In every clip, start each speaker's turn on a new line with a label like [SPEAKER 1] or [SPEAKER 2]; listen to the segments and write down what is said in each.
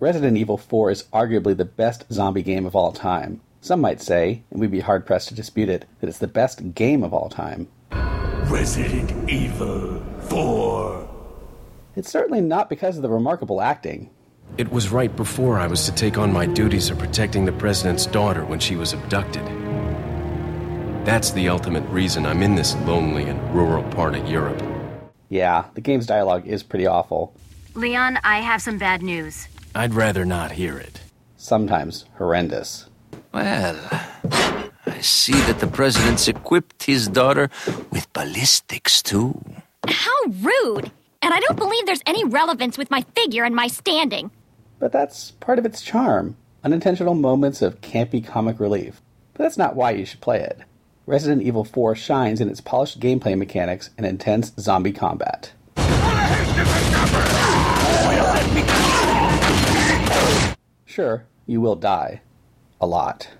[SPEAKER 1] Resident Evil 4 is arguably the best zombie game of all time. Some might say, and we'd be hard pressed to dispute it, that it's the best game of all time.
[SPEAKER 2] Resident Evil 4.
[SPEAKER 1] It's certainly not because of the remarkable acting.
[SPEAKER 3] It was right before I was to take on my duties of protecting the president's daughter when she was abducted. That's the ultimate reason I'm in this lonely and rural part of Europe.
[SPEAKER 1] Yeah, the game's dialogue is pretty awful.
[SPEAKER 4] Leon, I have some bad news.
[SPEAKER 3] I'd rather not hear it.
[SPEAKER 1] Sometimes horrendous.
[SPEAKER 5] Well, I see that the president's equipped his daughter with ballistics, too.
[SPEAKER 6] How rude! And I don't believe there's any relevance with my figure and my standing.
[SPEAKER 1] But that's part of its charm unintentional moments of campy comic relief. But that's not why you should play it. Resident Evil 4 shines in its polished gameplay mechanics and intense zombie combat. Sure, you will die. A lot.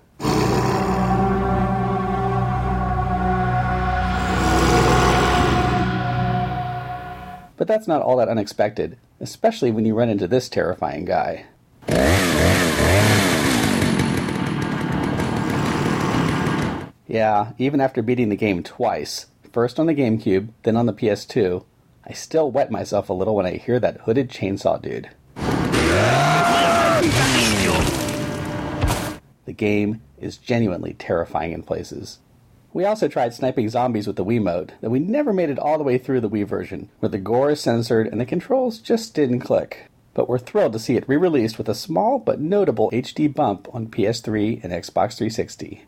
[SPEAKER 1] But that's not all that unexpected, especially when you run into this terrifying guy. Yeah, even after beating the game twice, first on the GameCube, then on the PS2, I still wet myself a little when I hear that hooded chainsaw dude. The game is genuinely terrifying in places. We also tried sniping zombies with the Wii mode, though we never made it all the way through the Wii version, where the gore is censored and the controls just didn't click. But we're thrilled to see it re released with a small but notable HD bump on PS3 and Xbox 360.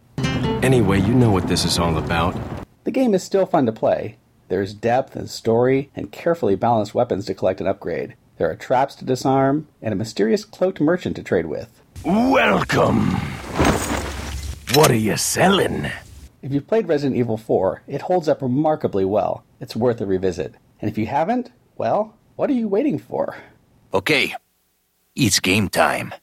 [SPEAKER 3] Anyway, you know what this is all about.
[SPEAKER 1] The game is still fun to play. There's depth and story, and carefully balanced weapons to collect and upgrade. There are traps to disarm, and a mysterious cloaked merchant to trade with.
[SPEAKER 2] Welcome. What are you selling?
[SPEAKER 1] If you've played Resident Evil 4, it holds up remarkably well. It's worth a revisit. And if you haven't, well, what are you waiting for?
[SPEAKER 5] Okay, it's game time.